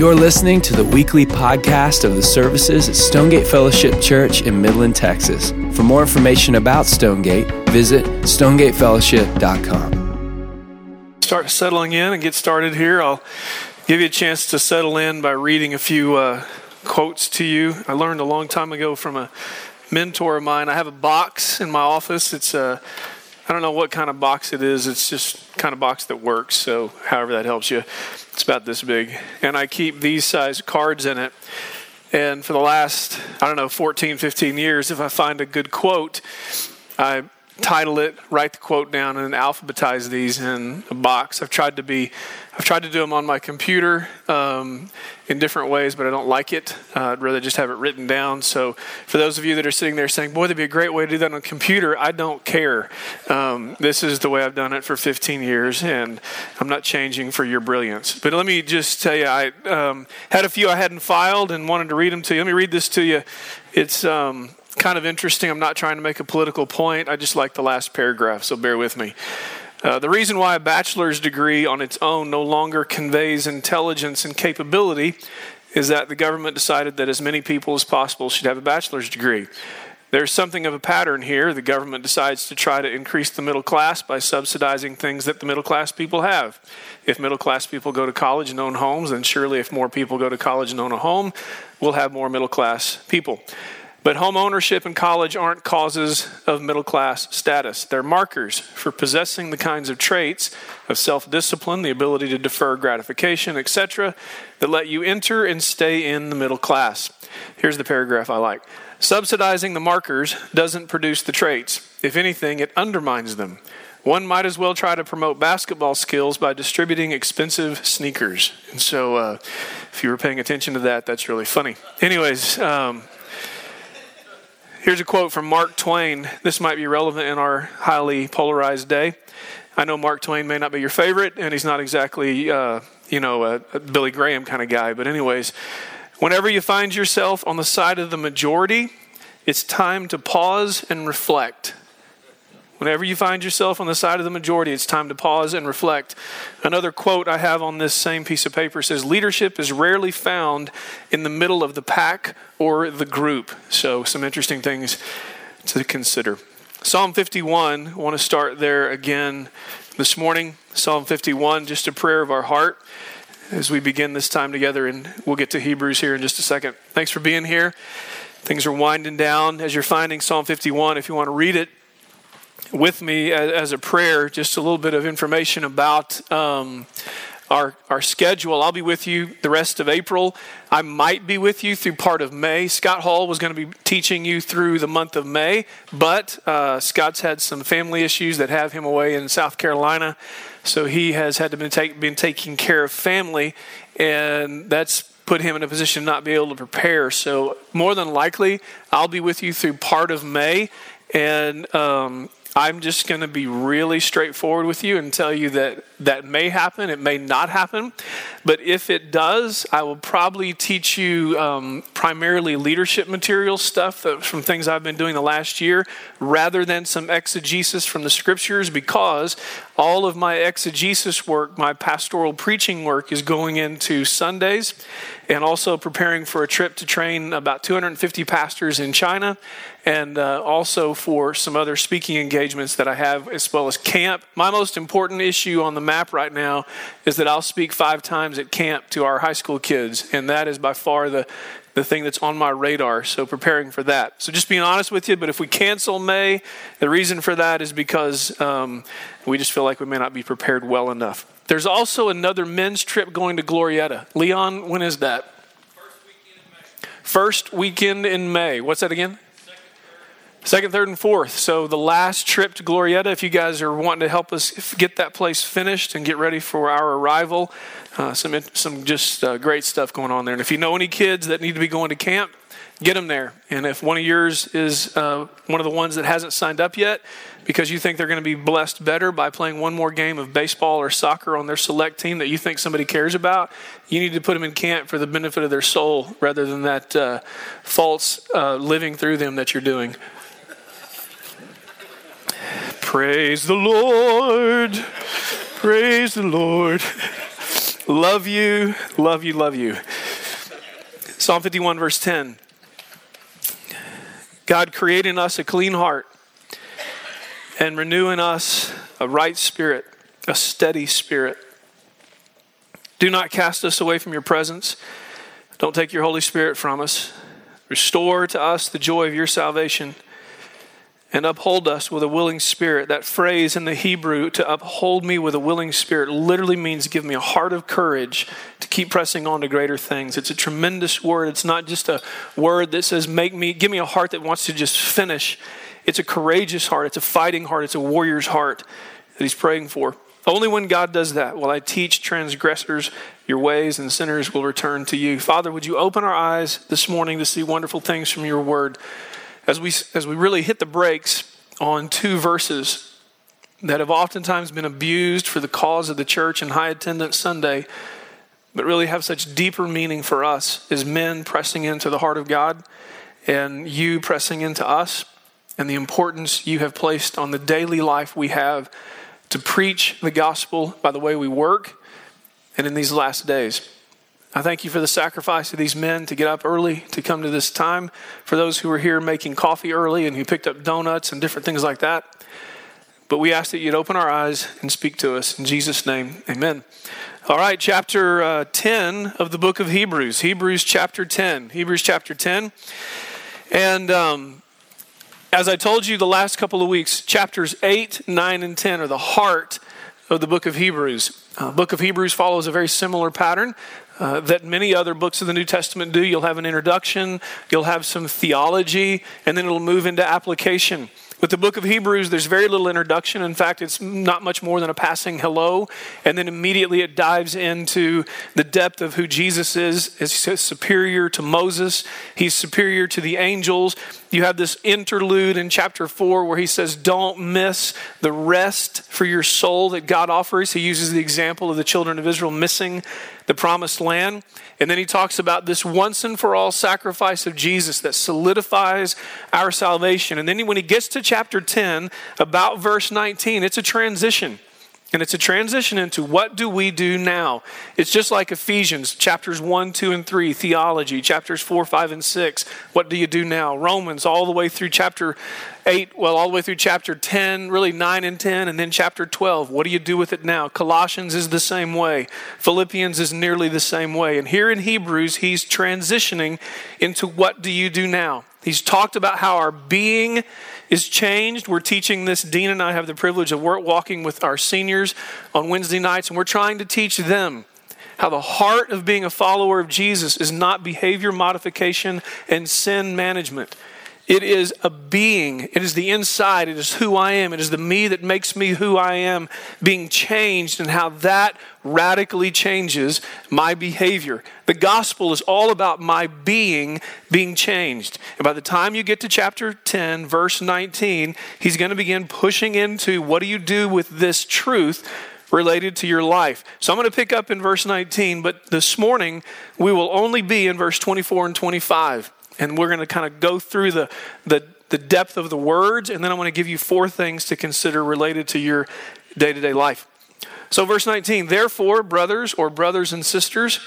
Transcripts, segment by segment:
You're listening to the weekly podcast of the services at Stonegate Fellowship Church in Midland, Texas. For more information about Stonegate, visit stonegatefellowship.com. Start settling in and get started here. I'll give you a chance to settle in by reading a few uh, quotes to you. I learned a long time ago from a mentor of mine. I have a box in my office. It's a I don't know what kind of box it is. It's just kind of box that works. So, however that helps you, it's about this big. And I keep these size cards in it. And for the last, I don't know, 14, 15 years, if I find a good quote, I title it, write the quote down, and alphabetize these in a box. I've tried to be, I've tried to do them on my computer um, in different ways, but I don't like it. Uh, I'd rather just have it written down. So for those of you that are sitting there saying, "Boy, that'd be a great way to do that on a computer," I don't care. Um, this is the way I've done it for 15 years, and I'm not changing for your brilliance. But let me just tell you, I um, had a few I hadn't filed and wanted to read them to you. Let me read this to you. It's um, kind of interesting. I'm not trying to make a political point. I just like the last paragraph, so bear with me. Uh, the reason why a bachelor's degree on its own no longer conveys intelligence and capability is that the government decided that as many people as possible should have a bachelor's degree. There's something of a pattern here. The government decides to try to increase the middle class by subsidizing things that the middle class people have. If middle class people go to college and own homes, then surely if more people go to college and own a home, we'll have more middle class people. But home ownership and college aren't causes of middle class status. They're markers for possessing the kinds of traits of self discipline, the ability to defer gratification, etc., that let you enter and stay in the middle class. Here's the paragraph I like Subsidizing the markers doesn't produce the traits. If anything, it undermines them. One might as well try to promote basketball skills by distributing expensive sneakers. And so, uh, if you were paying attention to that, that's really funny. Anyways, um, Here's a quote from Mark Twain. This might be relevant in our highly polarized day. I know Mark Twain may not be your favorite, and he's not exactly, uh, you know, a, a Billy Graham kind of guy. But, anyways, whenever you find yourself on the side of the majority, it's time to pause and reflect. Whenever you find yourself on the side of the majority, it's time to pause and reflect. Another quote I have on this same piece of paper says Leadership is rarely found in the middle of the pack or the group. So, some interesting things to consider. Psalm 51, I want to start there again this morning. Psalm 51, just a prayer of our heart as we begin this time together, and we'll get to Hebrews here in just a second. Thanks for being here. Things are winding down as you're finding Psalm 51. If you want to read it, with me as, a prayer just a little bit of information about um, our, our schedule. I'll be with you the rest of April. I might be with you through part of May. Scott Hall was going to be teaching you through the month of May, but uh, Scott's had some family issues that have him away in South Carolina. So he has had to been, take, been taking care of family, and that's put him in a position to not be able to prepare. So more than likely, I'll be with you through part of May, and um, I'm just going to be really straightforward with you and tell you that that may happen, it may not happen. But if it does, I will probably teach you um, primarily leadership material stuff from things I've been doing the last year rather than some exegesis from the scriptures because all of my exegesis work, my pastoral preaching work, is going into Sundays and also preparing for a trip to train about 250 pastors in China and uh, also for some other speaking engagements that I have, as well as camp. My most important issue on the map right now is that I'll speak five times at camp to our high school kids, and that is by far the the thing that's on my radar. So preparing for that. So just being honest with you, but if we cancel May, the reason for that is because um, we just feel like we may not be prepared well enough. There's also another men's trip going to Glorieta. Leon, when is that? First weekend in May. What's that again? Second, third, and fourth. So the last trip to Glorieta, if you guys are wanting to help us get that place finished and get ready for our arrival, uh, some some just uh, great stuff going on there. And if you know any kids that need to be going to camp, get them there. And if one of yours is uh, one of the ones that hasn't signed up yet, because you think they're going to be blessed better by playing one more game of baseball or soccer on their select team that you think somebody cares about, you need to put them in camp for the benefit of their soul rather than that uh, false uh, living through them that you're doing. Praise the Lord. Praise the Lord. Love you, love you, love you. Psalm 51, verse 10. God, create in us a clean heart and renew in us a right spirit, a steady spirit. Do not cast us away from your presence. Don't take your Holy Spirit from us. Restore to us the joy of your salvation and uphold us with a willing spirit. That phrase in the Hebrew, to uphold me with a willing spirit, literally means give me a heart of courage to keep pressing on to greater things. It's a tremendous word. It's not just a word that says, make me, give me a heart that wants to just finish. It's a courageous heart. It's a fighting heart. It's a warrior's heart that he's praying for. Only when God does that will I teach transgressors your ways and sinners will return to you. Father, would you open our eyes this morning to see wonderful things from your word? As we, as we really hit the brakes on two verses that have oftentimes been abused for the cause of the church and high attendance Sunday, but really have such deeper meaning for us as men pressing into the heart of God and you pressing into us and the importance you have placed on the daily life we have to preach the gospel by the way we work and in these last days. I thank you for the sacrifice of these men to get up early to come to this time. For those who are here making coffee early and who picked up donuts and different things like that. But we ask that you'd open our eyes and speak to us. In Jesus' name, amen. All right, chapter uh, 10 of the book of Hebrews. Hebrews chapter 10. Hebrews chapter 10. And um, as I told you the last couple of weeks, chapters 8, 9, and 10 are the heart of the book of Hebrews. Uh, book of Hebrews follows a very similar pattern uh, that many other books of the New Testament do. You'll have an introduction, you'll have some theology, and then it'll move into application. With the book of Hebrews, there's very little introduction. In fact, it's not much more than a passing hello. And then immediately it dives into the depth of who Jesus is. He's superior to Moses, he's superior to the angels. You have this interlude in chapter 4 where he says, Don't miss the rest for your soul that God offers. He uses the example of the children of Israel missing the promised land. And then he talks about this once and for all sacrifice of Jesus that solidifies our salvation. And then when he gets to chapter 10, about verse 19, it's a transition. And it's a transition into what do we do now? It's just like Ephesians, chapters 1, 2, and 3, theology, chapters 4, 5, and 6. What do you do now? Romans, all the way through chapter 8, well, all the way through chapter 10, really 9 and 10, and then chapter 12. What do you do with it now? Colossians is the same way. Philippians is nearly the same way. And here in Hebrews, he's transitioning into what do you do now? He's talked about how our being is changed. We're teaching this. Dean and I have the privilege of walking with our seniors on Wednesday nights, and we're trying to teach them how the heart of being a follower of Jesus is not behavior modification and sin management. It is a being. It is the inside. It is who I am. It is the me that makes me who I am being changed and how that radically changes my behavior. The gospel is all about my being being changed. And by the time you get to chapter 10, verse 19, he's going to begin pushing into what do you do with this truth related to your life. So I'm going to pick up in verse 19, but this morning we will only be in verse 24 and 25 and we're going to kind of go through the, the, the depth of the words, and then I want to give you four things to consider related to your day to day life. So, verse 19, therefore, brothers or brothers and sisters,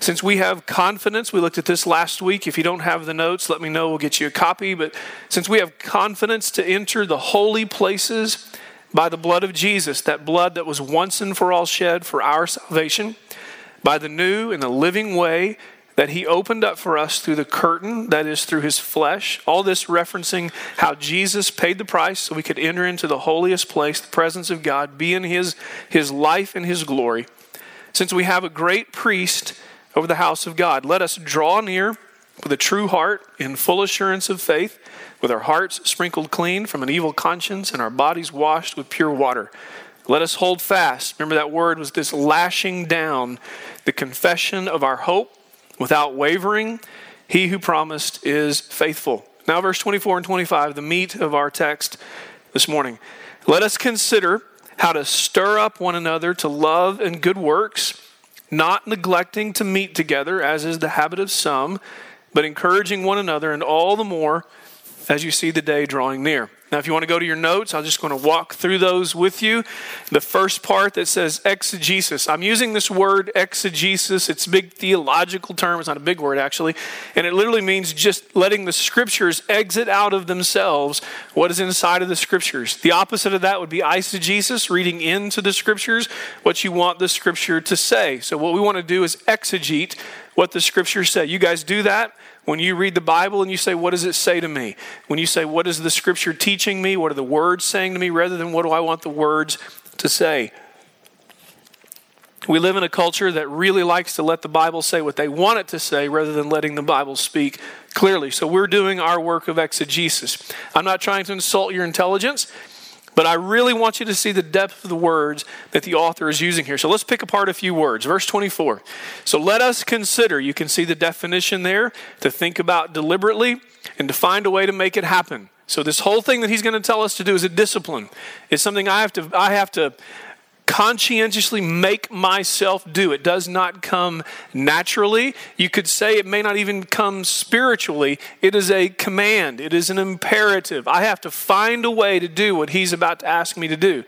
since we have confidence, we looked at this last week. If you don't have the notes, let me know. We'll get you a copy. But since we have confidence to enter the holy places by the blood of Jesus, that blood that was once and for all shed for our salvation, by the new and the living way that he opened up for us through the curtain, that is, through his flesh. All this referencing how Jesus paid the price so we could enter into the holiest place, the presence of God, be in his, his life and his glory. Since we have a great priest over the house of God, let us draw near with a true heart in full assurance of faith, with our hearts sprinkled clean from an evil conscience and our bodies washed with pure water. Let us hold fast. Remember that word was this lashing down, the confession of our hope without wavering. He who promised is faithful. Now, verse 24 and 25, the meat of our text this morning. Let us consider how to stir up one another to love and good works, not neglecting to meet together, as is the habit of some, but encouraging one another, and all the more as you see the day drawing near. Now, if you want to go to your notes, I'm just going to walk through those with you. The first part that says exegesis. I'm using this word exegesis. It's a big theological term. It's not a big word, actually. And it literally means just letting the scriptures exit out of themselves what is inside of the scriptures. The opposite of that would be eisegesis, reading into the scriptures what you want the scripture to say. So, what we want to do is exegete what the scriptures say. You guys do that? When you read the Bible and you say, What does it say to me? When you say, What is the scripture teaching me? What are the words saying to me? Rather than, What do I want the words to say? We live in a culture that really likes to let the Bible say what they want it to say rather than letting the Bible speak clearly. So we're doing our work of exegesis. I'm not trying to insult your intelligence. But I really want you to see the depth of the words that the author is using here. So let's pick apart a few words. Verse 24. So let us consider, you can see the definition there, to think about deliberately and to find a way to make it happen. So this whole thing that he's going to tell us to do is a discipline. It's something I have to I have to conscientiously make myself do. It does not come naturally. You could say it may not even come spiritually. It is a command, it is an imperative. I have to find a way to do what he's about to ask me to do.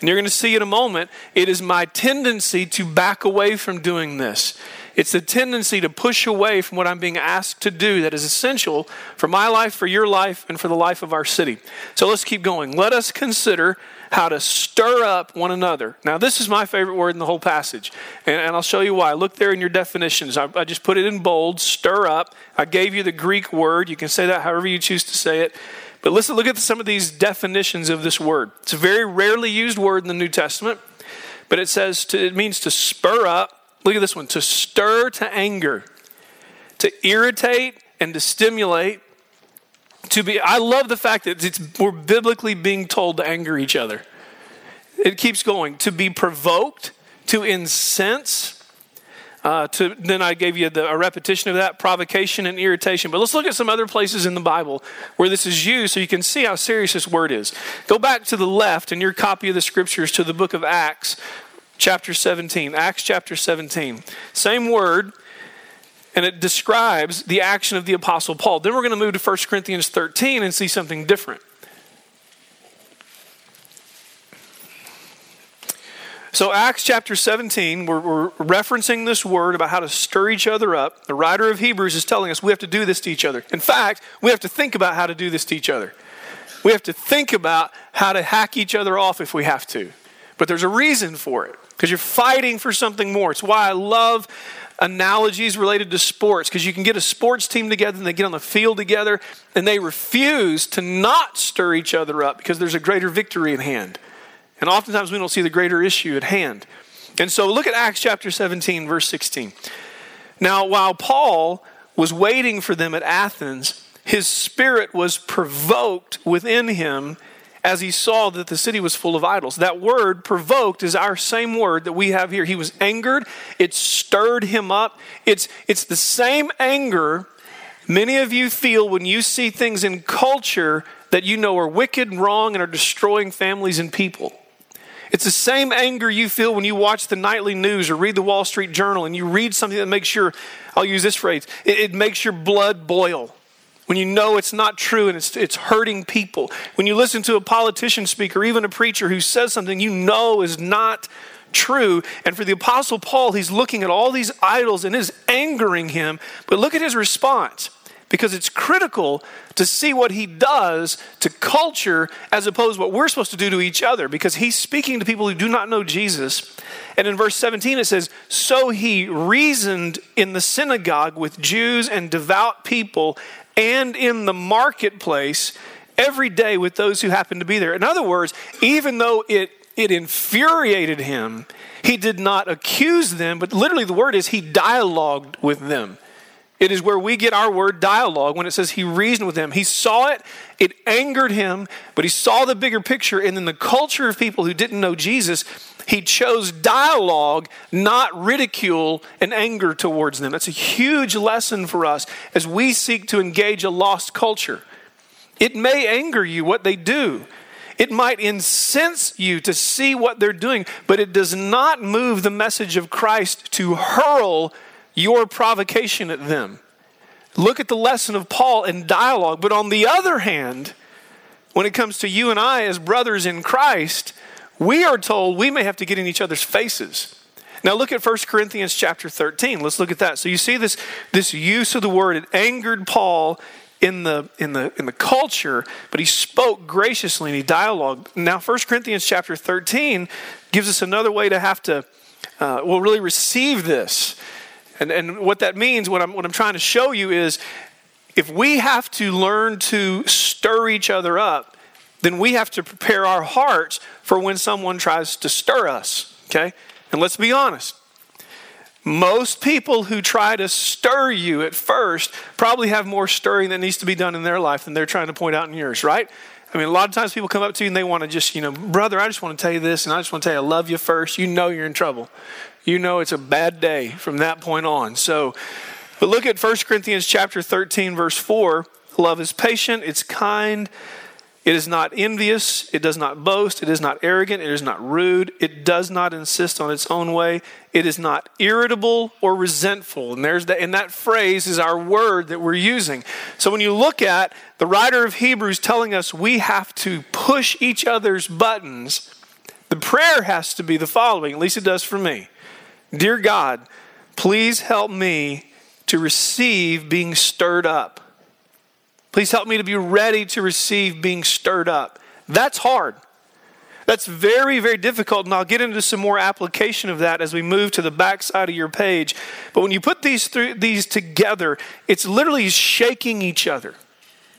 And you're going to see in a moment, it is my tendency to back away from doing this. It's the tendency to push away from what I'm being asked to do that is essential for my life, for your life, and for the life of our city. So let's keep going. Let us consider how to stir up one another. Now, this is my favorite word in the whole passage, and, and I'll show you why. Look there in your definitions. I, I just put it in bold stir up. I gave you the Greek word. You can say that however you choose to say it. But listen, look at some of these definitions of this word. It's a very rarely used word in the New Testament, but it says to, it means to spur up. Look at this one to stir to anger, to irritate and to stimulate, to be i love the fact that it's, we're biblically being told to anger each other it keeps going to be provoked to incense uh, to, then I gave you the, a repetition of that provocation and irritation. But let's look at some other places in the Bible where this is used so you can see how serious this word is. Go back to the left in your copy of the scriptures to the book of Acts, chapter 17. Acts chapter 17. Same word, and it describes the action of the Apostle Paul. Then we're going to move to 1 Corinthians 13 and see something different. So, Acts chapter 17, we're, we're, referencing this word about how to stir each other up. The writer of Hebrews is telling us we have to do this to each other. In fact, we have to think about how to do this to each other. We have to think about how to hack each other off if we have to. But there's a reason for it because you're fighting for something more. It's why I love analogies related to sports because you can get a sports team together and they get on the field together and they refuse to not stir each other up because there's a greater victory at hand. And oftentimes we don't see the greater issue at hand. And so look at Acts chapter 17, verse 16. Now, while Paul was waiting for them at Athens, his spirit was provoked within him as he saw that the city was full of idols. That word provoked is our same word that we have here. He was angered, it stirred him up. It's, it's the same anger many of you feel when you see things in culture that you know are wicked wrong and are destroying families and people. It's the same anger you feel when you watch the nightly news or read the Wall Street Journal and you read something that makes your, I'll use this phrase, it, it makes your blood boil when you know it's not true and it's, it's hurting people, when you listen to a politician speak or even a preacher who says something you know is not true. And for the Apostle Paul, he's looking at all these idols and is angering him. But look at his response because it's critical to see what he does to culture as opposed to what we're supposed to do to each other because he's speaking to people who do not know Jesus. And in verse 17 it says, So he reasoned in the synagogue with Jews and devout people and in the marketplace every day with those who happened to be there. In other words, even though it, it infuriated him, he did not accuse them, but literally the word is he dialogued with them. It is where we get our word dialogue when it says he reasoned with them. He saw it, it angered him, but he saw the bigger picture. And in the culture of people who didn't know Jesus, he chose dialogue, not ridicule and anger towards them. That's a huge lesson for us as we seek to engage a lost culture. It may anger you what they do. It might incense you to see what they're doing, but it does not move the message of Christ to hurl your provocation at them. Look at the lesson of Paul in dialogue. But on the other hand, when it comes to you and I as brothers in Christ, we are told we may have to get in each other's faces. Now look at 1 Corinthians chapter 13. Let's look at that. So you see this, this use of the word. It angered Paul in the, in, the, in the culture, but he spoke graciously and he dialogued. Now 1 Corinthians chapter 13 gives us another way to have to, uh, well, really receive this. And, and what that means, what I'm, what I'm trying to show you is if we have to learn to stir each other up, then we have to prepare our hearts for when someone tries to stir us, okay? And let's be honest. Most people who try to stir you at first probably have more stirring that needs to be done in their life than they're trying to point out in yours, right? I mean, a lot of times people come up to you and they want to just, you know, brother, I just want to tell you this, and I just want to tell you I love you first. You know you're in trouble. You know it's a bad day from that point on. So, but look at 1 Corinthians chapter 13, verse 4. Love is patient, it's kind, it is not envious, it does not boast, it is not arrogant, it is not rude, it does not insist on its own way, it is not irritable or resentful. And there's that and that phrase is our word that we're using. So when you look at the writer of Hebrews telling us we have to push each other's buttons, the prayer has to be the following, at least it does for me. Dear God, please help me to receive being stirred up. Please help me to be ready to receive being stirred up. That's hard. That's very, very difficult, and I'll get into some more application of that as we move to the back side of your page. But when you put these, th- these together, it's literally shaking each other.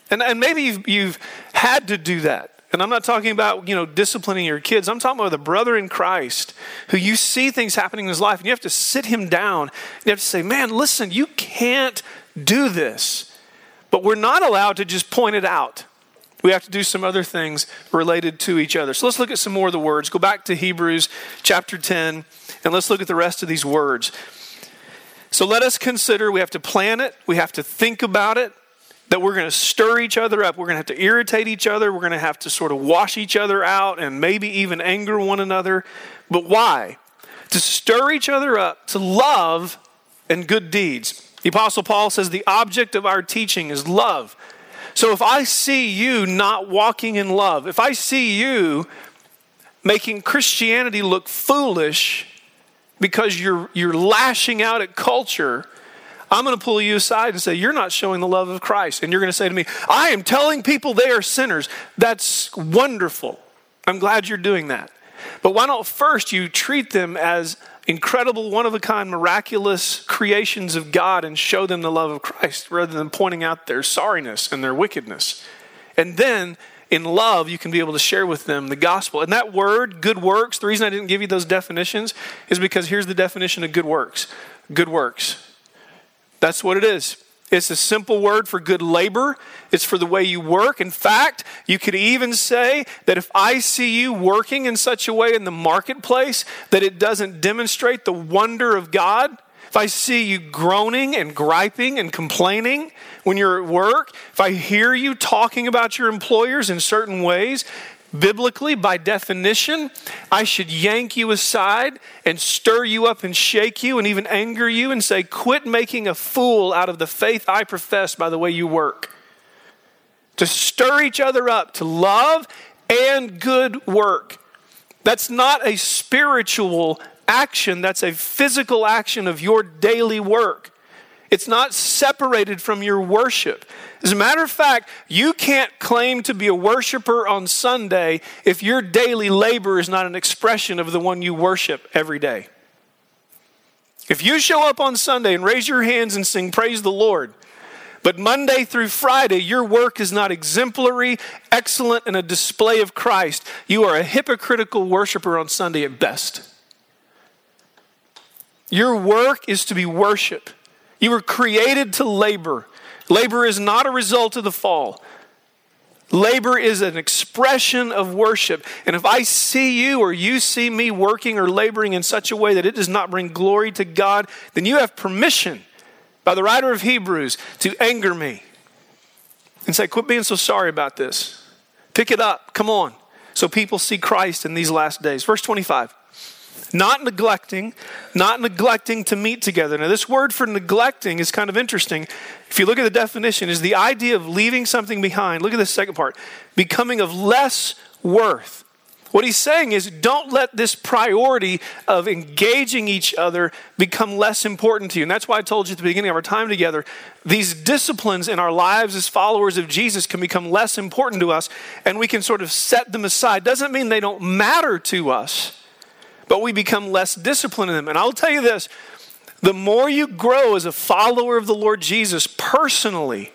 And, and maybe you've, you've had to do that. And I'm not talking about, you know, disciplining your kids. I'm talking about the brother in Christ who you see things happening in his life and you have to sit him down. You have to say, man, listen, you can't do this. But we're not allowed to just point it out. We have to do some other things related to each other. So let's look at some more of the words. Go back to Hebrews chapter 10, and let's look at the rest of these words. So let us consider we have to plan it, we have to think about it, that we're going to stir each other up. We're going to have to irritate each other. We're going to have to sort of wash each other out and maybe even anger one another. But why? To stir each other up to love and good deeds the Apostle Paul says the object of our teaching is love. So if I see you not walking in love, if I see you making Christianity look foolish because you're, you're lashing out at culture, I'm going to pull you aside and say, You're not showing the love of Christ. And you're going to say to me, I am telling people they are sinners. That's wonderful. I'm glad you're doing that. But why not first you treat them as incredible, one of a kind, miraculous creations of God and show them the love of Christ rather than pointing out their sorriness and their wickedness. And then in love, you can be able to share with them the gospel. And that word, good works, the reason I didn't give you those definitions is because here's the definition of good works good works. That's what it is. It's a simple word for good labor. It's for the way you work. In fact, you could even say that if I see you working in such a way in the marketplace that it doesn't demonstrate the wonder of God, if I see you groaning and griping and complaining when you're at work, if I hear you talking about your employers in certain ways, Biblically, by definition, I should yank you aside and stir you up and shake you and even anger you and say, Quit making a fool out of the faith I profess by the way you work. To stir each other up to love and good work. That's not a spiritual action, that's a physical action of your daily work. It's not separated from your worship. As a matter of fact, you can't claim to be a worshiper on Sunday if your daily labor is not an expression of the one you worship every day. If you show up on Sunday and raise your hands and sing, Praise the Lord, but Monday through Friday, your work is not exemplary, excellent, and a display of Christ, you are a hypocritical worshiper on Sunday at best. Your work is to be worship. You were created to labor. Labor is not a result of the fall. Labor is an expression of worship. And if I see you or you see me working or laboring in such a way that it does not bring glory to God, then you have permission by the writer of Hebrews to anger me and say, Quit being so sorry about this. Pick it up. Come on. So people see Christ in these last days. Verse 25. Not neglecting, not neglecting to meet together. Now, this word for neglecting is kind of interesting. If you look at the definition, is the idea of leaving something behind. Look at the second part. Becoming of less worth. What he's saying is don't let this priority of engaging each other become less important to you. And that's why I told you at the beginning of our time together, these disciplines in our lives as followers of Jesus can become less important to us and we can sort of set them aside. Doesn't mean they don't matter to us, but we become less disciplined in them. And I'll tell you this the more you grow as a follower of the Lord Jesus personally,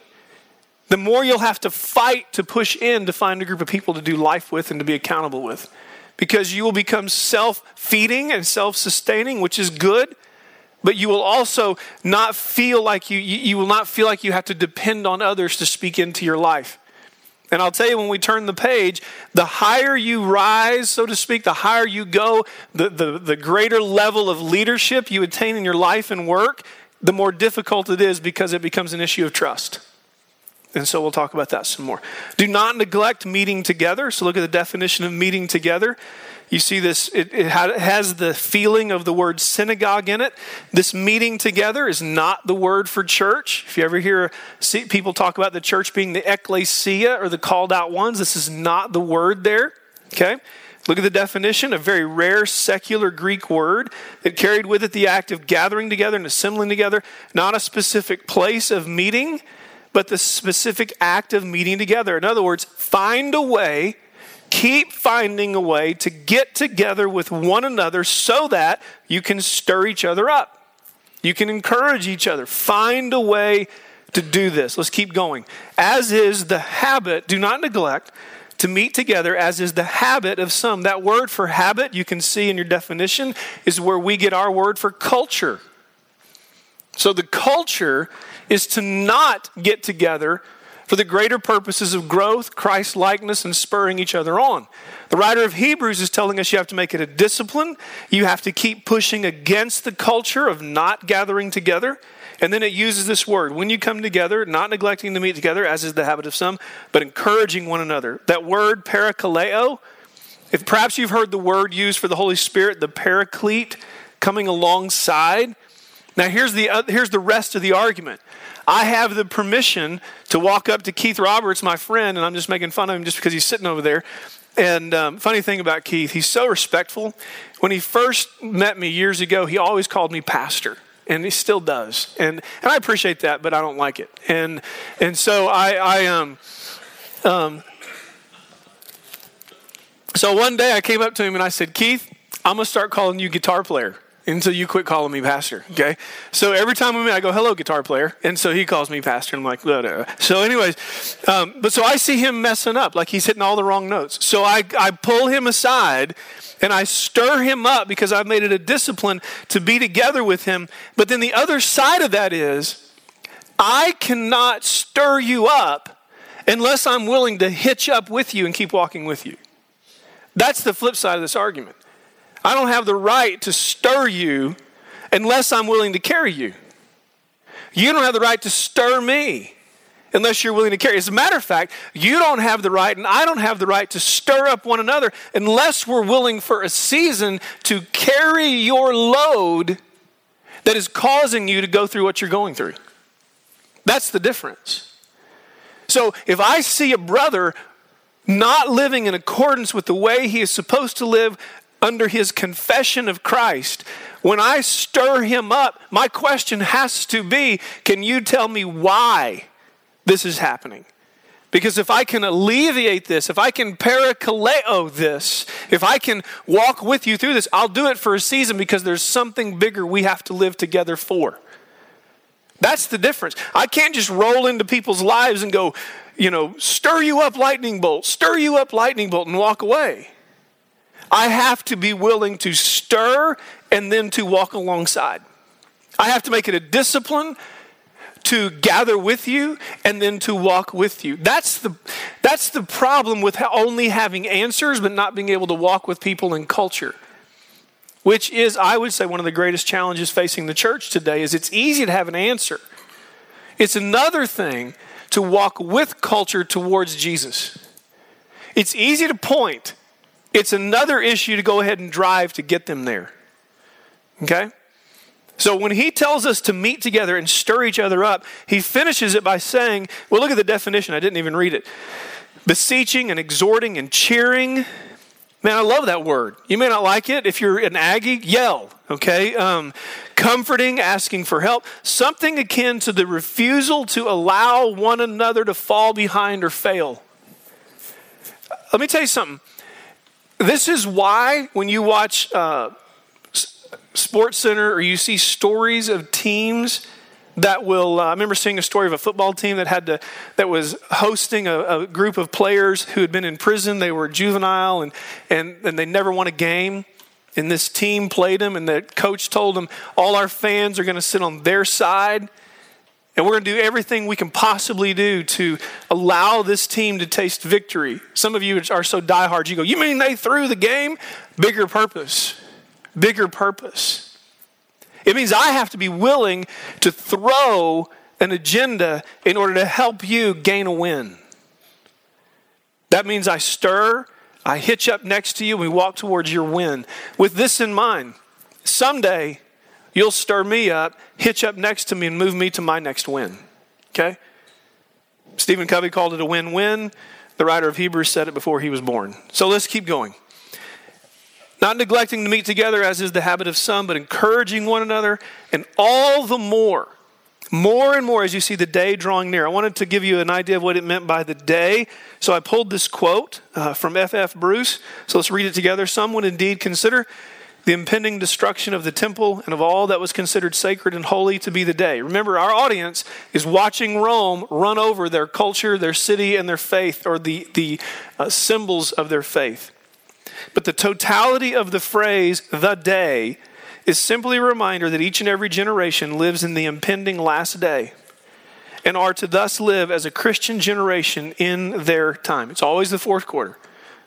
the more you'll have to fight to push in to find a group of people to do life with and to be accountable with. Because you will become self feeding and self sustaining, which is good, but you will also not feel like you, you will not feel like you have to depend on others to speak into your life. And I'll tell you, when we turn the page, the higher you rise, so to speak, the higher you go, the, the, the greater level of leadership you attain in your life and work, the more difficult it is because it becomes an issue of trust. And so we'll talk about that some more. Do not neglect meeting together. So look at the definition of meeting together. You see this, it, it has the feeling of the word synagogue in it. This meeting together is not the word for church. If you ever hear people talk about the church being the ecclesia or the called out ones, this is not the word there. Okay? Look at the definition a very rare secular Greek word that carried with it the act of gathering together and assembling together, not a specific place of meeting but the specific act of meeting together. In other words, find a way, keep finding a way to get together with one another so that you can stir each other up. You can encourage each other. Find a way to do this. Let's keep going. As is the habit, do not neglect to meet together, as is the habit of some. That word for habit, you can see in your definition, is where we get our word for culture. So the culture is to not get together for the greater purposes of growth, Christ likeness, and spurring each other on. The writer of Hebrews is telling us you have to make it a discipline. You have to keep pushing against the culture of not gathering together. And then it uses this word when you come together, not neglecting to meet together, as is the habit of some, but encouraging one another. That word, parakaleo, if perhaps you've heard the word used for the Holy Spirit, the paraclete, coming alongside. Now, here's the, uh, here's the rest of the argument. I have the permission to walk up to Keith Roberts, my friend, and I'm just making fun of him just because he's sitting over there. And um, funny thing about Keith, he's so respectful. When he first met me years ago, he always called me pastor and he still does. And and I appreciate that, but I don't like it. And and so I I um um so one day I came up to him and I said, Keith, I'm gonna start calling you guitar player until you quit calling me pastor. Okay. So every time we meet, I go, hello, guitar player. And so he calls me pastor. And I'm like, so anyways, um, but so I see him messing up, like he's hitting all the wrong notes. So I, I pull him aside and I stir him up because I've made it a discipline to be together with him. But then the other side of that is I cannot stir you up unless I'm willing to hitch up with you and keep walking with you. That's the flip side of this argument. I don't have the right to stir you unless I'm willing to carry you. You don't have the right to stir me unless you're willing to carry. As a matter of fact, you don't have the right, and I don't have the right to stir up one another unless we're willing for a season to carry your load that is causing you to go through what you're going through. That's the difference. So if I see a brother not living in accordance with the way he is supposed to live, under his confession of Christ, when I stir him up, my question has to be can you tell me why this is happening? Because if I can alleviate this, if I can parakaleo this, if I can walk with you through this, I'll do it for a season because there's something bigger we have to live together for. That's the difference. I can't just roll into people's lives and go, you know, stir you up lightning bolt, stir you up lightning bolt, and walk away. I have to be willing to stir and then to walk alongside. I have to make it a discipline to gather with you and then to walk with you. That's the, that's the problem with only having answers but not being able to walk with people in culture. Which is, I would say, one of the greatest challenges facing the church today is it's easy to have an answer. It's another thing to walk with culture towards Jesus. It's easy to point It's another issue to go ahead and drive to get them there. Okay? So when he tells us to meet together and stir each other up, he finishes it by saying, well, look at the definition. I didn't even read it. Beseeching and exhorting and cheering. Man, I love that word. You may not like it. If you're an Aggie, yell, okay? Um, comforting, asking for help. Something akin to the refusal to allow one another to fall behind or fail. Let me tell you something. This is why when you watch uh, Sports Center or you see stories of teams that will uh, i remember seeing a story of a football team that had to that was hosting a, a, group of players who had been in prison. They were juvenile and, and and they never won a game. And this team played them and the coach told them all our fans are going to sit on their side and we're going to do everything we can possibly do to allow this team to taste victory some of you are so diehard you go you mean they threw the game bigger purpose bigger purpose. It means I have to be willing to throw an agenda in order to help you gain a win. That means I stir, I hitch up next to you, we walk towards your win. With this in mind, someday you'll stir me up, hitch up next to me, and move me to my next win. Okay? Stephen Covey called it a win win. The writer of Hebrews said it before he was born. So let's keep going. Not neglecting to meet together, as is the habit of some, but encouraging one another, and all the more, more and more as you see the day drawing near. I wanted to give you an idea of what it meant by the day. So I pulled this quote uh, from F.F. Bruce. So let's read it together. Some would indeed consider the impending destruction of the temple and of all that was considered sacred and holy to be the day. Remember, our audience is watching Rome run over their culture, their city, and their faith, or the, the uh, symbols of their faith. But the totality of the phrase, the day, is simply a reminder that each and every generation lives in the impending last day and are to thus live as a Christian generation in their time. It's always the fourth quarter,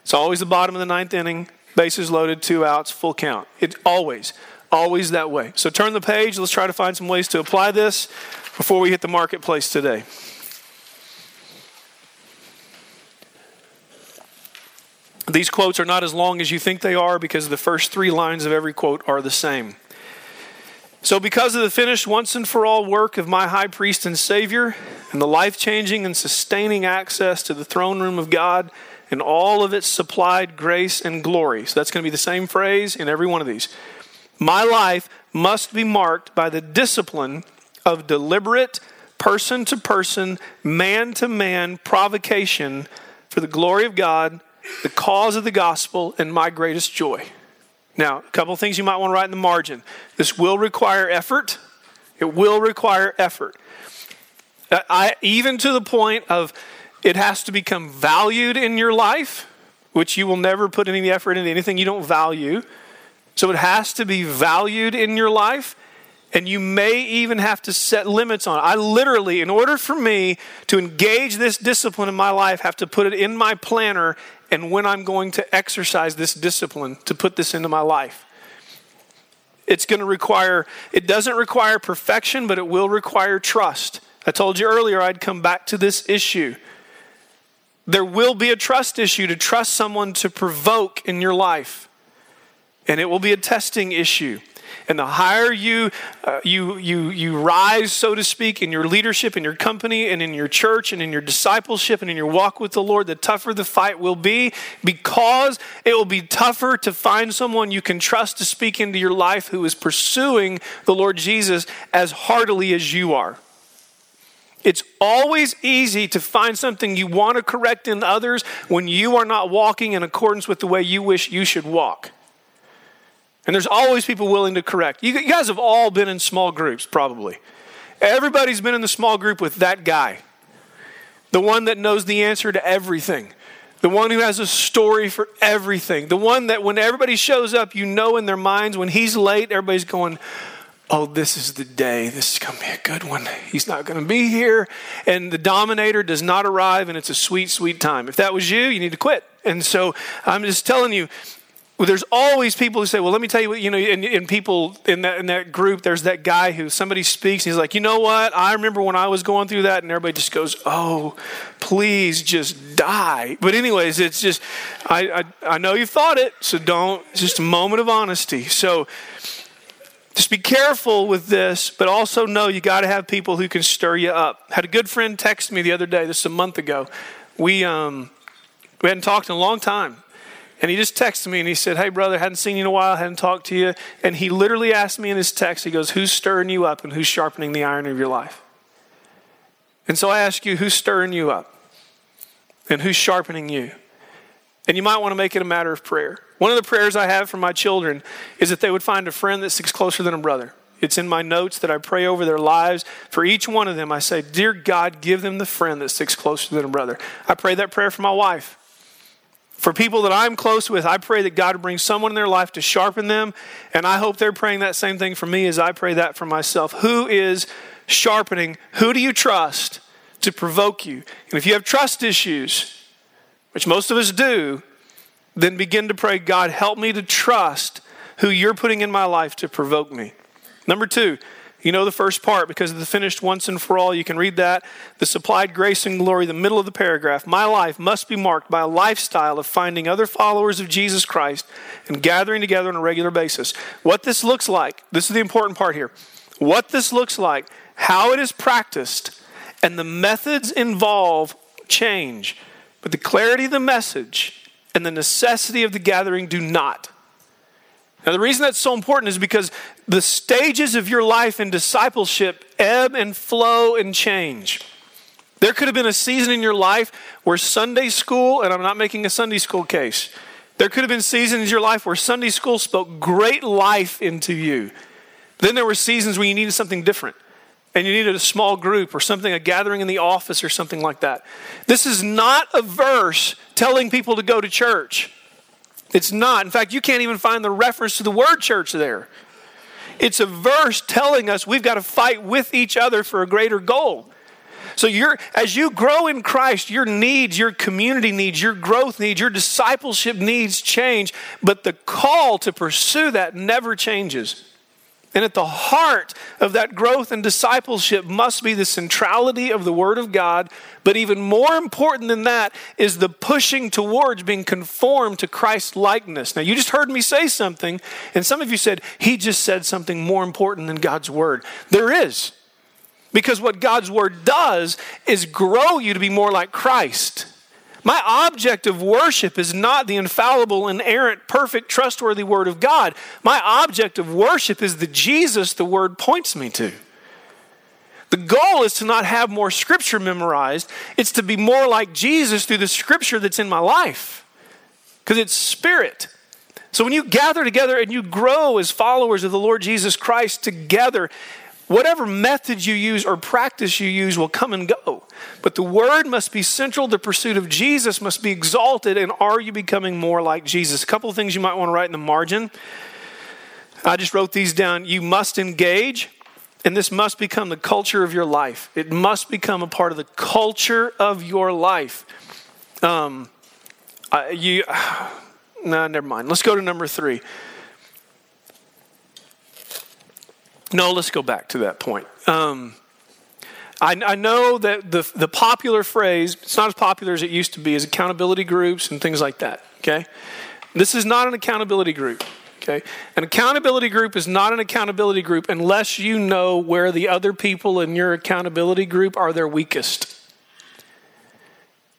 it's always the bottom of the ninth inning, bases loaded, two outs, full count. It's always, always that way. So turn the page. Let's try to find some ways to apply this before we hit the marketplace today. These quotes are not as long as you think they are because the first three lines of every quote are the same. So, because of the finished once and for all work of my high priest and Savior, and the life changing and sustaining access to the throne room of God, and all of its supplied grace and glory. So, that's going to be the same phrase in every one of these. My life must be marked by the discipline of deliberate, person to person, man to man provocation for the glory of God the cause of the gospel, and my greatest joy. Now, a couple things you might want to write in the margin. This will require effort. It will require effort. Uh, I, even to the point of it has to become valued in your life, which you will never put any effort into anything you don't value. So it has to be valued in your life. And you may even have to set limits on it. I literally, in order for me to engage this discipline in my life, have to put it in my planner and when I'm going to exercise this discipline to put this into my life. It's going to require, it doesn't require perfection, but it will require trust. I told you earlier I'd come back to this issue. There will be a trust issue to trust someone to provoke in your life, and it will be a testing issue. And the higher you, uh, you, you, you rise, so to speak, in your leadership, in your company, and in your church, and in your discipleship, and in your walk with the Lord, the tougher the fight will be because it will be tougher to find someone you can trust to speak into your life who is pursuing the Lord Jesus as heartily as you are. It's always easy to find something you want to correct in others when you are not walking in accordance with the way you wish you should walk. And there's always people willing to correct. You guys have all been in small groups, probably. Everybody's been in the small group with that guy, the one that knows the answer to everything, the one who has a story for everything, the one that when everybody shows up, you know in their minds when he's late, everybody's going, Oh, this is the day. This is going to be a good one. He's not going to be here. And the dominator does not arrive, and it's a sweet, sweet time. If that was you, you need to quit. And so I'm just telling you, well, there's always people who say, well, let me tell you what, you know, and, and people in that, in that group, there's that guy who somebody speaks and he's like, you know what? I remember when I was going through that and everybody just goes, oh, please just die. But anyways, it's just, I, I, I know you thought it, so don't, it's just a moment of honesty. So just be careful with this, but also know you got to have people who can stir you up. Had a good friend text me the other day, this is a month ago. We, um, we hadn't talked in a long time and he just texted me and he said, Hey, brother, hadn't seen you in a while, hadn't talked to you. And he literally asked me in his text, He goes, Who's stirring you up and who's sharpening the iron of your life? And so I ask you, Who's stirring you up? And who's sharpening you? And you might want to make it a matter of prayer. One of the prayers I have for my children is that they would find a friend that sticks closer than a brother. It's in my notes that I pray over their lives. For each one of them, I say, Dear God, give them the friend that sticks closer than a brother. I pray that prayer for my wife. For people that I'm close with, I pray that God would bring someone in their life to sharpen them. And I hope they're praying that same thing for me as I pray that for myself. Who is sharpening? Who do you trust to provoke you? And if you have trust issues, which most of us do, then begin to pray, God, help me to trust who you're putting in my life to provoke me. Number two, you know the first part because of the finished once and for all. You can read that. The supplied grace and glory, the middle of the paragraph. My life must be marked by a lifestyle of finding other followers of Jesus Christ and gathering together on a regular basis. What this looks like, this is the important part here. What this looks like, how it is practiced, and the methods involved change. But the clarity of the message and the necessity of the gathering do not. Now, the reason that's so important is because the stages of your life in discipleship ebb and flow and change. There could have been a season in your life where Sunday school, and I'm not making a Sunday school case, there could have been seasons in your life where Sunday school spoke great life into you. Then there were seasons where you needed something different and you needed a small group or something, a gathering in the office or something like that. This is not a verse telling people to go to church. It's not. In fact, you can't even find the reference to the word church there. It's a verse telling us we've got to fight with each other for a greater goal. So you're as you grow in Christ, your needs, your community needs, your growth needs, your discipleship needs change, but the call to pursue that never changes. And at the heart of that growth and discipleship must be the centrality of the Word of God. But even more important than that is the pushing towards being conformed to Christ's likeness. Now, you just heard me say something, and some of you said, He just said something more important than God's Word. There is. Because what God's Word does is grow you to be more like Christ. My object of worship is not the infallible, inerrant, perfect, trustworthy Word of God. My object of worship is the Jesus the Word points me to. The goal is to not have more Scripture memorized, it's to be more like Jesus through the Scripture that's in my life. Because it's Spirit. So when you gather together and you grow as followers of the Lord Jesus Christ together, Whatever method you use or practice you use will come and go. But the word must be central. The pursuit of Jesus must be exalted. And are you becoming more like Jesus? A couple of things you might want to write in the margin. I just wrote these down. You must engage, and this must become the culture of your life. It must become a part of the culture of your life. Um, I, you, no, never mind. Let's go to number three. No, let's go back to that point. Um, I, I, know that the, the popular phrase, it's not as popular as it used to be, is accountability groups and things like that, okay? This is not an accountability group, okay? An accountability group is not an accountability group unless you know where the other people in your accountability group are their weakest.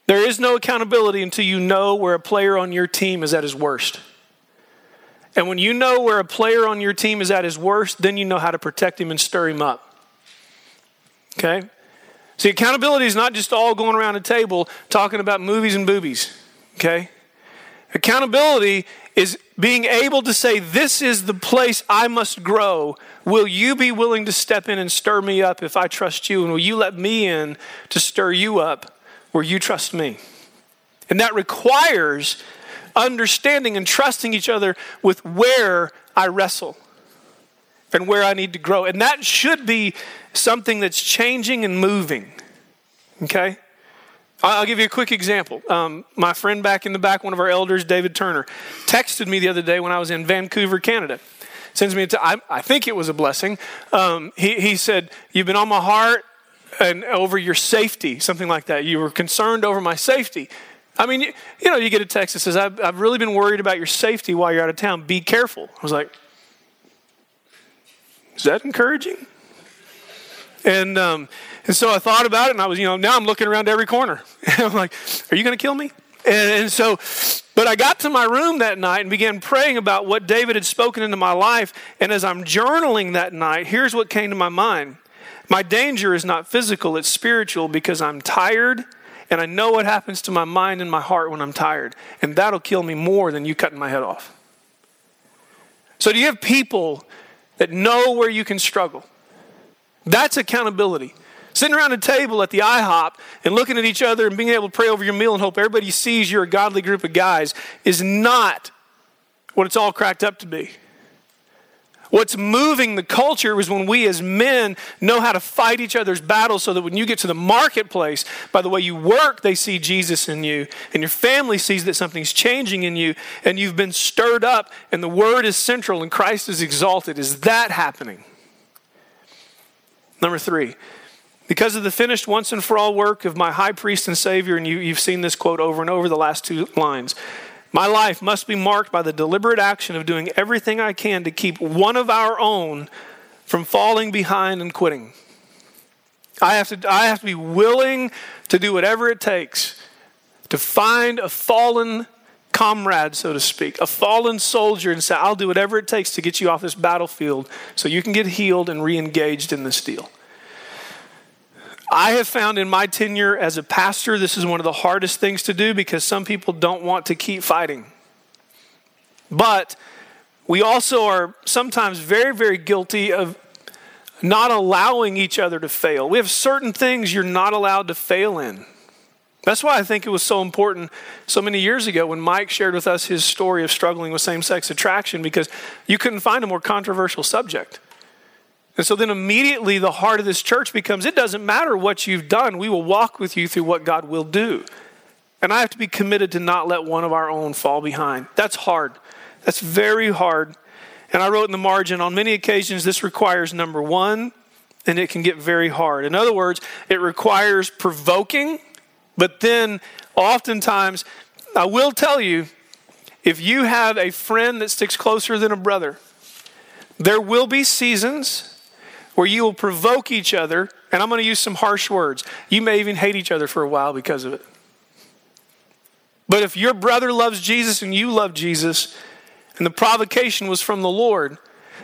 There is no accountability until you know where a player on your team is at his worst. And when you know where a player on your team is at his worst, then you know how to protect him and stir him up. Okay? See, accountability is not just all going around a table talking about movies and boobies. Okay? Accountability is being able to say, This is the place I must grow. Will you be willing to step in and stir me up if I trust you? And will you let me in to stir you up where you trust me? And that requires understanding and trusting each other with where I wrestle and where I need to grow. And that should be something that's changing and moving. Okay? I'll give you a quick example. Um, my friend back in the back, one of our elders, David Turner, texted me the other day when I was in Vancouver, Canada. Sends me a t- I, I think it was a blessing. Um, he, he said, You've been on my heart and over your safety, something like that. You were concerned over my safety. I mean, you, you know, you get a text that says, I've, I've really been worried about your safety while you're out of town. Be careful. I was like, Is that encouraging? And, um, and so I thought about it, and I was, you know, now I'm looking around every corner. And I'm like, Are you going to kill me? And, and so, but I got to my room that night and began praying about what David had spoken into my life. And as I'm journaling that night, here's what came to my mind My danger is not physical, it's spiritual because I'm tired and I know what happens to my mind and my heart when I'm tired. And that'll kill me more than you cutting my head off. So, do you have people that know where you can struggle? That's accountability. Sitting around a table at the IHOP and looking at each other and being able to pray over your meal and hope everybody sees you're a godly group of guys is not what it's all cracked up to be. What's moving the culture is when we as men know how to fight each other's battles so that when you get to the marketplace, by the way you work, they see Jesus in you, and your family sees that something's changing in you, and you've been stirred up, and the word is central, and Christ is exalted. Is that happening? Number three, because of the finished once and for all work of my high priest and Savior, and you, you've seen this quote over and over the last two lines. My life must be marked by the deliberate action of doing everything I can to keep one of our own from falling behind and quitting. I have to, I have to be willing to do whatever it takes to find a fallen comrade, so to speak, a fallen soldier, and say, I'll do whatever it takes to get you off this battlefield so you can get healed and re engaged in this deal. I have found in my tenure as a pastor, this is one of the hardest things to do because some people don't want to keep fighting. But we also are sometimes very, very guilty of not allowing each other to fail. We have certain things you're not allowed to fail in. That's why I think it was so important so many years ago when Mike shared with us his story of struggling with same sex attraction because you couldn't find a more controversial subject. And so then immediately the heart of this church becomes it doesn't matter what you've done, we will walk with you through what God will do. And I have to be committed to not let one of our own fall behind. That's hard. That's very hard. And I wrote in the margin on many occasions this requires number one, and it can get very hard. In other words, it requires provoking, but then oftentimes, I will tell you, if you have a friend that sticks closer than a brother, there will be seasons where you will provoke each other, and I'm going to use some harsh words. You may even hate each other for a while because of it. But if your brother loves Jesus and you love Jesus, and the provocation was from the Lord,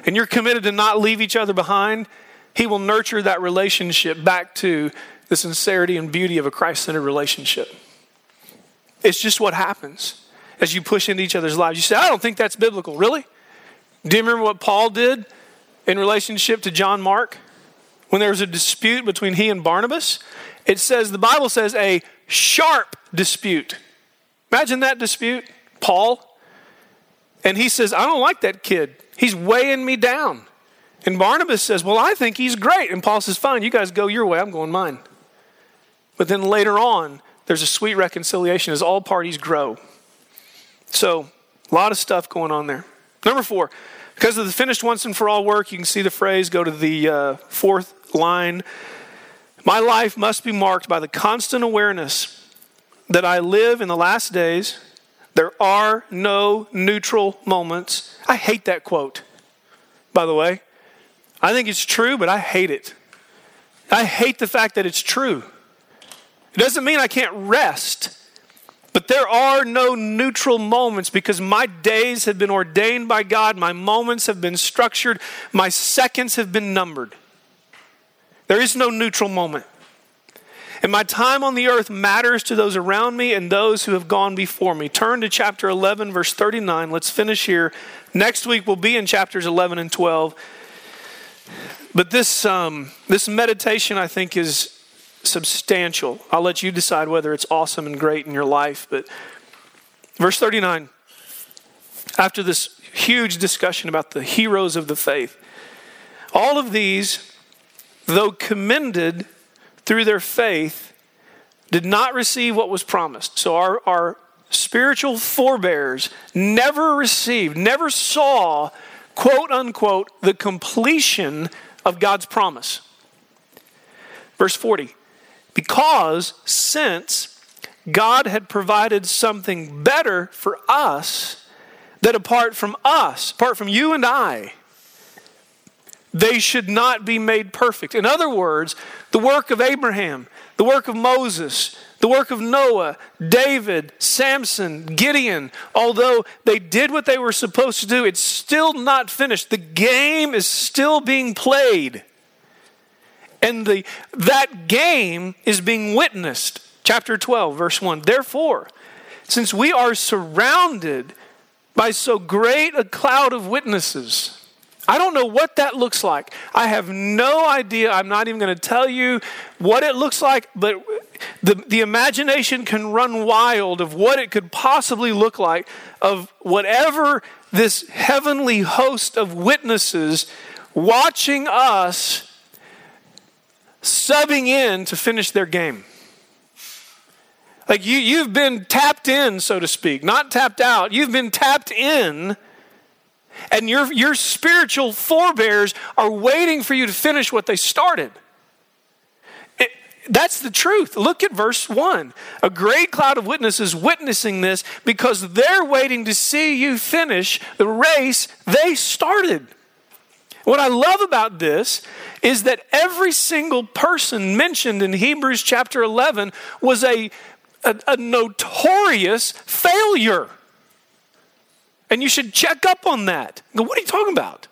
and you're committed to not leave each other behind, He will nurture that relationship back to the sincerity and beauty of a Christ centered relationship. It's just what happens as you push into each other's lives. You say, I don't think that's biblical. Really? Do you remember what Paul did in relationship to John Mark? When there was a dispute between he and Barnabas, it says, the Bible says, a sharp dispute. Imagine that dispute, Paul. And he says, I don't like that kid. He's weighing me down. And Barnabas says, Well, I think he's great. And Paul says, Fine, you guys go your way, I'm going mine. But then later on, there's a sweet reconciliation as all parties grow. So, a lot of stuff going on there. Number four, because of the finished once and for all work, you can see the phrase, go to the uh, fourth line. My life must be marked by the constant awareness that I live in the last days. There are no neutral moments. I hate that quote, by the way. I think it's true, but I hate it. I hate the fact that it's true. It doesn't mean I can't rest. But there are no neutral moments because my days have been ordained by God, my moments have been structured, my seconds have been numbered. There is no neutral moment. And my time on the earth matters to those around me and those who have gone before me. Turn to chapter 11, verse 39. Let's finish here. Next week we'll be in chapters 11 and 12. But this, um, this meditation, I think, is substantial. I'll let you decide whether it's awesome and great in your life. But verse 39, after this huge discussion about the heroes of the faith, all of these, though commended through their faith, did not receive what was promised. So our, our spiritual forebears never received, never saw, quote unquote, the completion of God's promise. Verse 40 Because since God had provided something better for us, that apart from us, apart from you and I, they should not be made perfect. In other words, the work of Abraham, the work of Moses, the work of Noah, David, Samson, Gideon, although they did what they were supposed to do, it's still not finished. The game is still being played. And the, that game is being witnessed. Chapter 12, verse 1. Therefore, since we are surrounded by so great a cloud of witnesses, I don't know what that looks like. I have no idea. I'm not even going to tell you what it looks like, but the, the imagination can run wild of what it could possibly look like, of whatever this heavenly host of witnesses watching us subbing in to finish their game. Like you, you've been tapped in, so to speak, not tapped out. You've been tapped in and your, your spiritual forebears are waiting for you to finish what they started. That's the truth. Look at verse 1. A great cloud of witnesses witnessing this because they're waiting to see you finish the race they started. What I love about this is that every single person mentioned in Hebrews chapter 11 was a, a, a notorious failure. And you should check up on that. What are you talking about?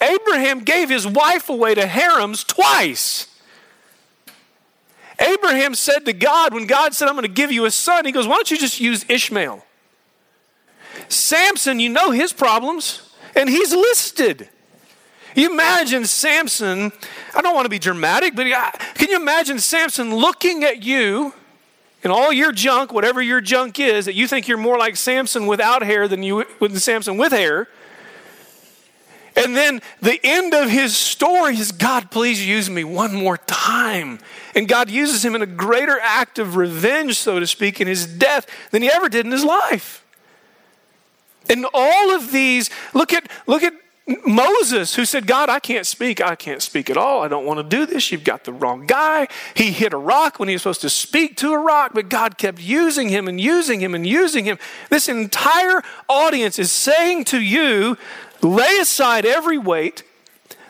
Abraham gave his wife away to harems twice. Abraham said to God, when God said, I'm going to give you a son, he goes, Why don't you just use Ishmael? Samson, you know his problems, and he's listed. You imagine Samson, I don't want to be dramatic, but can you imagine Samson looking at you and all your junk, whatever your junk is, that you think you're more like Samson without hair than you than Samson with hair. And then the end of his story is God, please use me one more time. And God uses him in a greater act of revenge, so to speak, in his death than he ever did in his life. And all of these, look at look at Moses, who said, God, I can't speak. I can't speak at all. I don't want to do this. You've got the wrong guy. He hit a rock when he was supposed to speak to a rock, but God kept using him and using him and using him. This entire audience is saying to you, lay aside every weight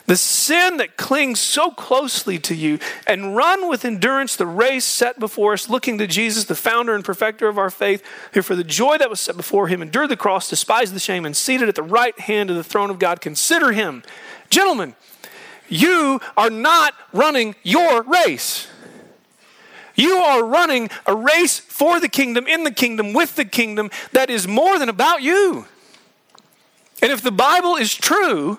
the sin that clings so closely to you, and run with endurance the race set before us, looking to Jesus, the founder and perfecter of our faith, who for the joy that was set before him endured the cross, despised the shame, and seated at the right hand of the throne of God. Consider him. Gentlemen, you are not running your race. You are running a race for the kingdom, in the kingdom, with the kingdom that is more than about you. And if the Bible is true,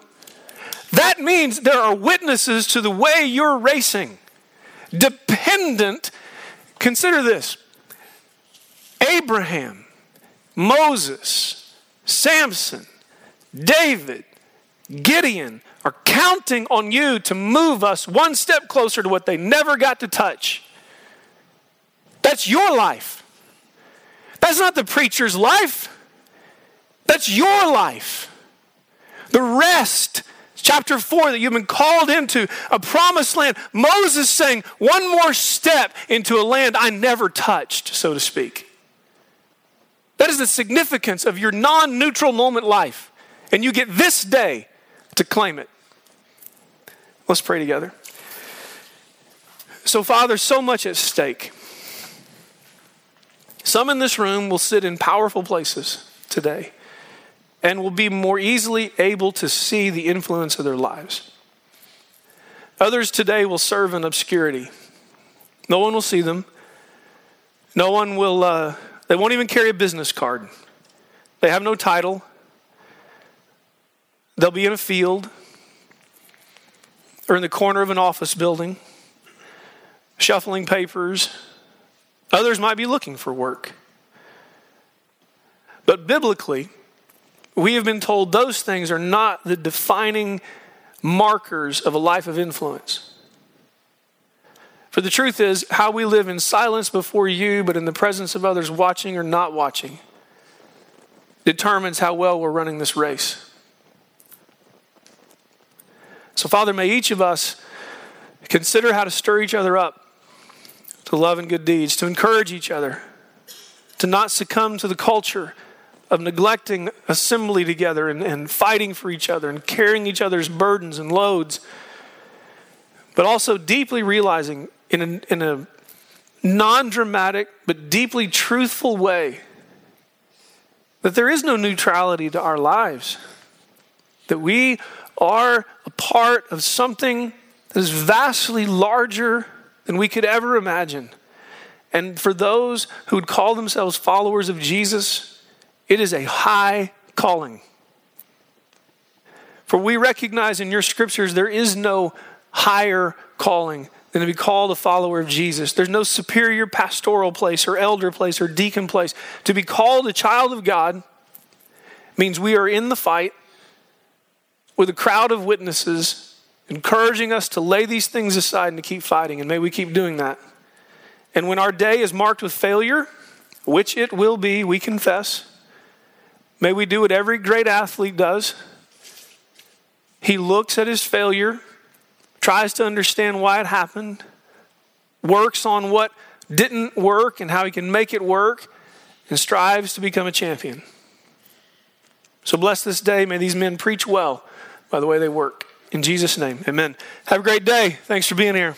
that means there are witnesses to the way you're racing. Dependent, consider this Abraham, Moses, Samson, David, Gideon are counting on you to move us one step closer to what they never got to touch. That's your life. That's not the preacher's life. That's your life. The rest chapter 4 that you've been called into a promised land. Moses saying, one more step into a land I never touched, so to speak. That is the significance of your non neutral moment life. And you get this day to claim it. Let's pray together. So, Father, so much at stake. Some in this room will sit in powerful places today and will be more easily able to see the influence of their lives. Others today will serve in obscurity. No one will see them. No one will, uh, they won't even carry a business card. They have no title. They'll be in a field or in the corner of an office building, shuffling papers. Others might be looking for work. But biblically, we have been told those things are not the defining markers of a life of influence. For the truth is, how we live in silence before you, but in the presence of others watching or not watching, determines how well we're running this race. So, Father, may each of us consider how to stir each other up to love and good deeds, to encourage each other, to not succumb to the culture of neglecting assembly together and, and fighting for each other and carrying each other's burdens and loads, but also deeply realizing in a, in a non dramatic but deeply truthful way that there is no neutrality to our lives, that we are a part of something that is vastly larger than we could ever imagine. And for those who would call themselves followers of Jesus, it is a high calling. For we recognize in your scriptures there is no higher calling than to be called a follower of Jesus. There's no superior pastoral place or elder place or deacon place. To be called a child of God means we are in the fight with a crowd of witnesses encouraging us to lay these things aside and to keep fighting. And may we keep doing that. And when our day is marked with failure, which it will be, we confess, may we do what every great athlete does. He looks at his failure tries to understand why it happened, works on what didn't work and how he can make it work, and strives to become a champion. So bless this day. May these men preach well by the way they work. In Jesus' name, amen. Have a great day. Thanks for being here.